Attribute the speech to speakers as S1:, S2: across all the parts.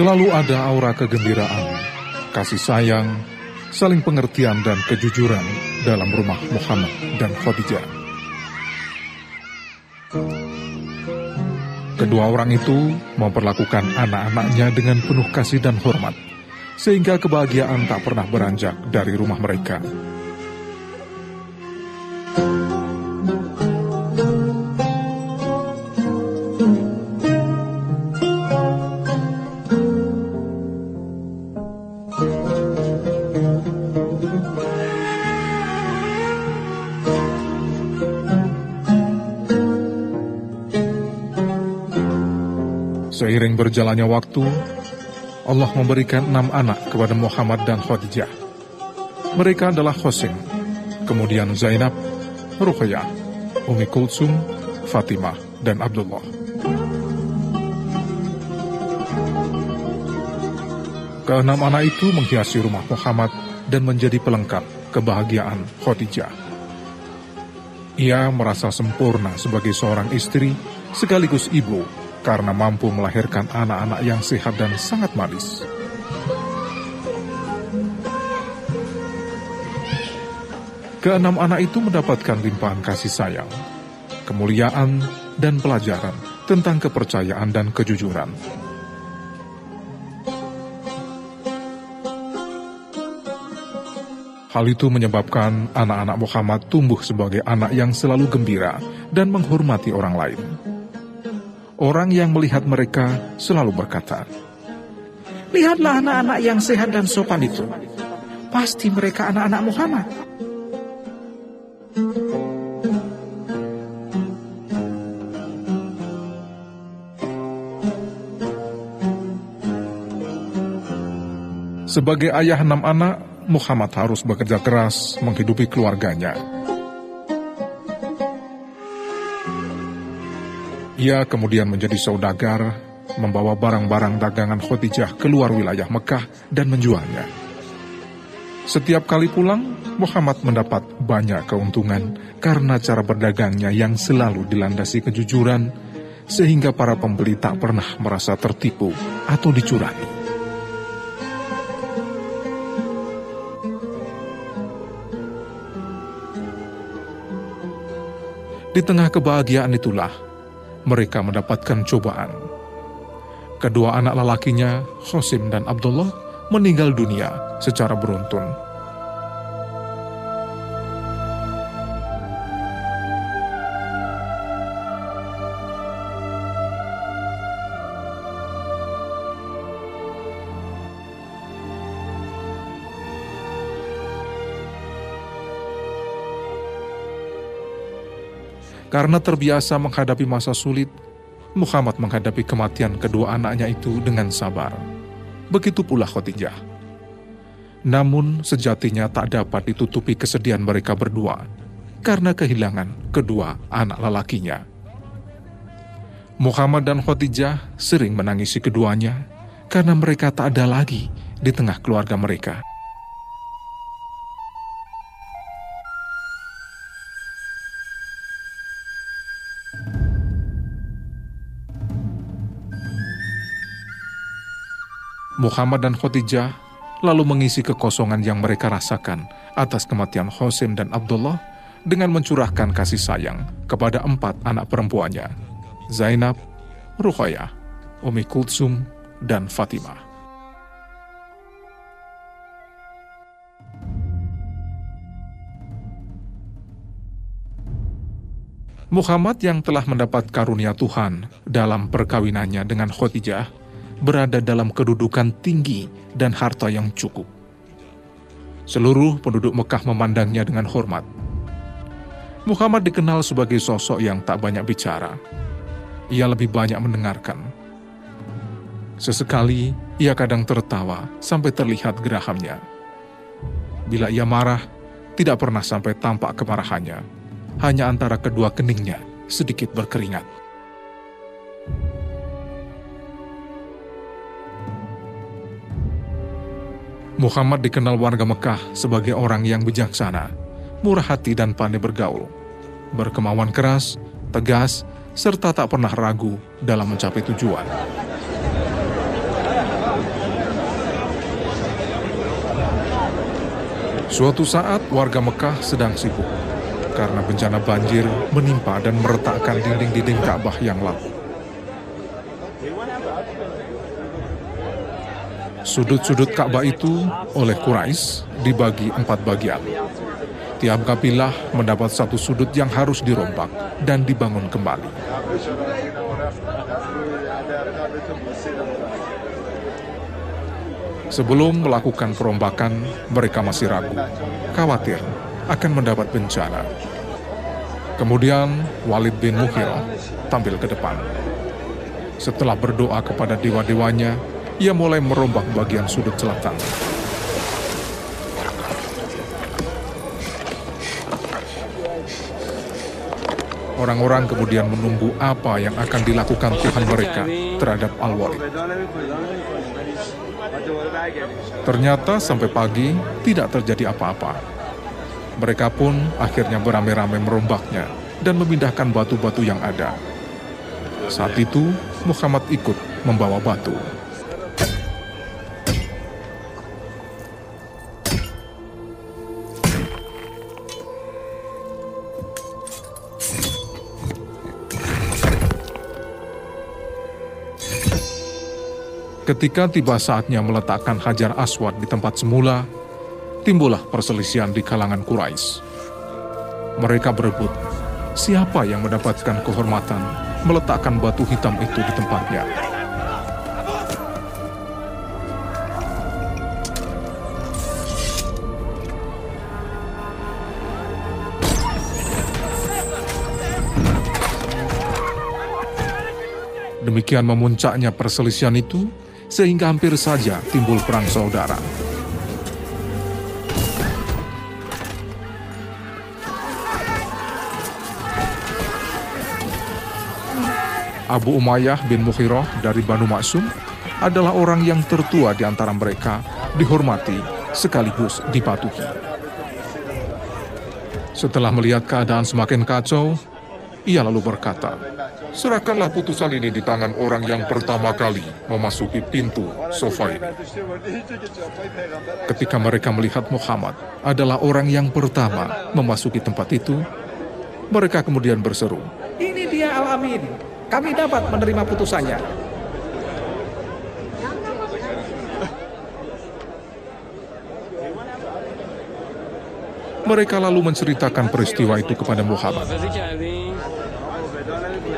S1: Selalu ada aura kegembiraan, kasih sayang, saling pengertian dan kejujuran dalam rumah Muhammad dan Khadijah. Kedua orang itu memperlakukan anak-anaknya dengan penuh kasih dan hormat, sehingga kebahagiaan tak pernah beranjak dari rumah mereka. Seiring berjalannya waktu, Allah memberikan enam anak kepada Muhammad dan Khadijah. Mereka adalah Khosim, kemudian Zainab, Ruqayyah, Umi Kulsum, Fatimah, dan Abdullah. Keenam anak itu menghiasi rumah Muhammad dan menjadi pelengkap kebahagiaan Khadijah. Ia merasa sempurna sebagai seorang istri sekaligus ibu karena mampu melahirkan anak-anak yang sehat dan sangat manis. Keenam anak itu mendapatkan limpahan kasih sayang, kemuliaan, dan pelajaran tentang kepercayaan dan kejujuran. Hal itu menyebabkan anak-anak Muhammad tumbuh sebagai anak yang selalu gembira dan menghormati orang lain. Orang yang melihat mereka selalu berkata,
S2: Lihatlah anak-anak yang sehat dan sopan itu. Pasti mereka anak-anak Muhammad.
S1: Sebagai ayah enam anak, Muhammad harus bekerja keras menghidupi keluarganya. Ia kemudian menjadi saudagar, membawa barang-barang dagangan Khadijah keluar wilayah Mekah dan menjualnya. Setiap kali pulang, Muhammad mendapat banyak keuntungan karena cara berdagangnya yang selalu dilandasi kejujuran, sehingga para pembeli tak pernah merasa tertipu atau dicurangi. Di tengah kebahagiaan itulah mereka mendapatkan cobaan. Kedua anak lelakinya, Khosim dan Abdullah, meninggal dunia secara beruntun. Karena terbiasa menghadapi masa sulit, Muhammad menghadapi kematian kedua anaknya itu dengan sabar. Begitu pula Khadijah. Namun sejatinya tak dapat ditutupi kesedihan mereka berdua karena kehilangan kedua anak lelakinya. Muhammad dan Khadijah sering menangisi keduanya karena mereka tak ada lagi di tengah keluarga mereka. Muhammad dan Khadijah lalu mengisi kekosongan yang mereka rasakan atas kematian Hosim dan Abdullah dengan mencurahkan kasih sayang kepada empat anak perempuannya, Zainab, Ruqayyah, Umi Kulsum, dan Fatimah. Muhammad yang telah mendapat karunia Tuhan dalam perkawinannya dengan Khadijah berada dalam kedudukan tinggi dan harta yang cukup. Seluruh penduduk Mekah memandangnya dengan hormat. Muhammad dikenal sebagai sosok yang tak banyak bicara. Ia lebih banyak mendengarkan. Sesekali, ia kadang tertawa sampai terlihat gerahamnya. Bila ia marah, tidak pernah sampai tampak kemarahannya. Hanya antara kedua keningnya sedikit berkeringat. Muhammad dikenal warga Mekah sebagai orang yang bijaksana, murah hati dan pandai bergaul. Berkemauan keras, tegas, serta tak pernah ragu dalam mencapai tujuan. Suatu saat warga Mekah sedang sibuk karena bencana banjir menimpa dan meretakkan dinding-dinding Ka'bah yang lapuk. Sudut-sudut Ka'bah itu oleh Quraisy dibagi empat bagian. Tiap kabilah mendapat satu sudut yang harus dirombak dan dibangun kembali. Sebelum melakukan perombakan, mereka masih ragu, khawatir akan mendapat bencana. Kemudian Walid bin Mughirah tampil ke depan. Setelah berdoa kepada dewa-dewanya, ia mulai merombak bagian sudut selatan. Orang-orang kemudian menunggu apa yang akan dilakukan Tuhan mereka terhadap Al-Walid. Ternyata sampai pagi tidak terjadi apa-apa. Mereka pun akhirnya beramai-ramai merombaknya dan memindahkan batu-batu yang ada. Saat itu, Muhammad ikut membawa batu. Ketika tiba saatnya meletakkan Hajar Aswad di tempat semula, timbullah perselisihan di kalangan Quraisy. Mereka berebut siapa yang mendapatkan kehormatan meletakkan batu hitam itu di tempatnya. Demikian memuncaknya perselisihan itu, sehingga hampir saja timbul perang saudara. Abu Umayyah bin Mukhirah dari Banu Maksum adalah orang yang tertua di antara mereka, dihormati sekaligus dipatuhi. Setelah melihat keadaan semakin kacau, ia lalu berkata, Serahkanlah putusan ini di tangan orang yang pertama kali memasuki pintu sofa ini. Ketika mereka melihat Muhammad adalah orang yang pertama memasuki tempat itu, mereka kemudian berseru,
S2: Ini dia Al-Amin. Kami dapat menerima putusannya.
S1: Mereka lalu menceritakan peristiwa itu kepada Muhammad.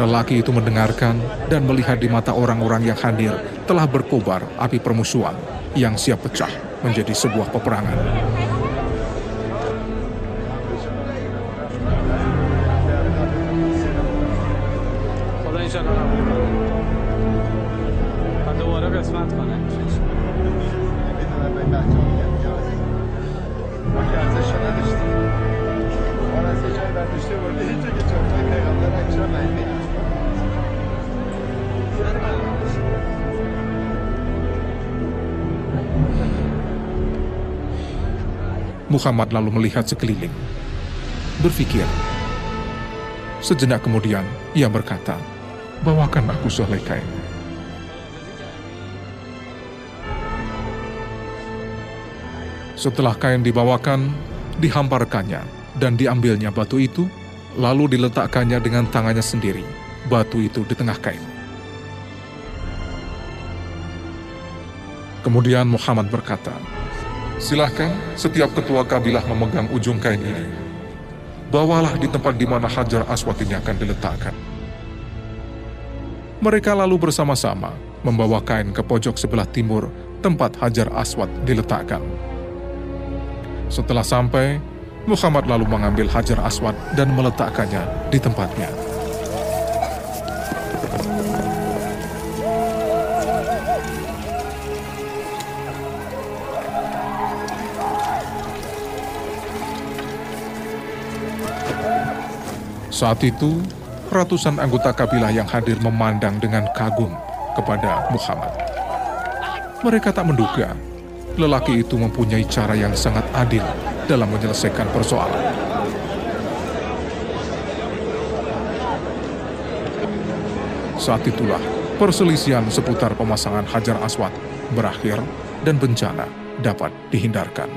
S1: Lelaki itu mendengarkan dan melihat di mata orang-orang yang hadir telah berkobar api permusuhan yang siap pecah menjadi sebuah peperangan. Muhammad lalu melihat sekeliling, berpikir. Sejenak kemudian, ia berkata, Bawakan aku sehelai kain. Setelah kain dibawakan, dihamparkannya, dan diambilnya batu itu, lalu diletakkannya dengan tangannya sendiri, batu itu di tengah kain. Kemudian Muhammad berkata, Silahkan setiap ketua kabilah memegang ujung kain ini. Bawalah di tempat di mana Hajar Aswad ini akan diletakkan. Mereka lalu bersama-sama membawa kain ke pojok sebelah timur tempat Hajar Aswad diletakkan. Setelah sampai, Muhammad lalu mengambil Hajar Aswad dan meletakkannya di tempatnya. Saat itu, ratusan anggota kabilah yang hadir memandang dengan kagum kepada Muhammad. Mereka tak menduga lelaki itu mempunyai cara yang sangat adil dalam menyelesaikan persoalan. Saat itulah perselisihan seputar pemasangan Hajar Aswad berakhir dan bencana dapat dihindarkan.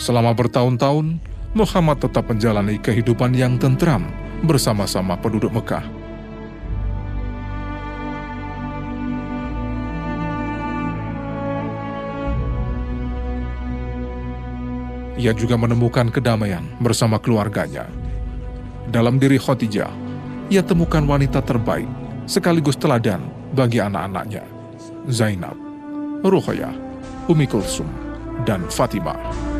S1: Selama bertahun-tahun, Muhammad tetap menjalani kehidupan yang tentram bersama-sama penduduk Mekah. Ia juga menemukan kedamaian bersama keluarganya. Dalam diri Khadijah, ia temukan wanita terbaik sekaligus teladan bagi anak-anaknya, Zainab, Ruqayyah, Umi Kulsum, dan Fatimah.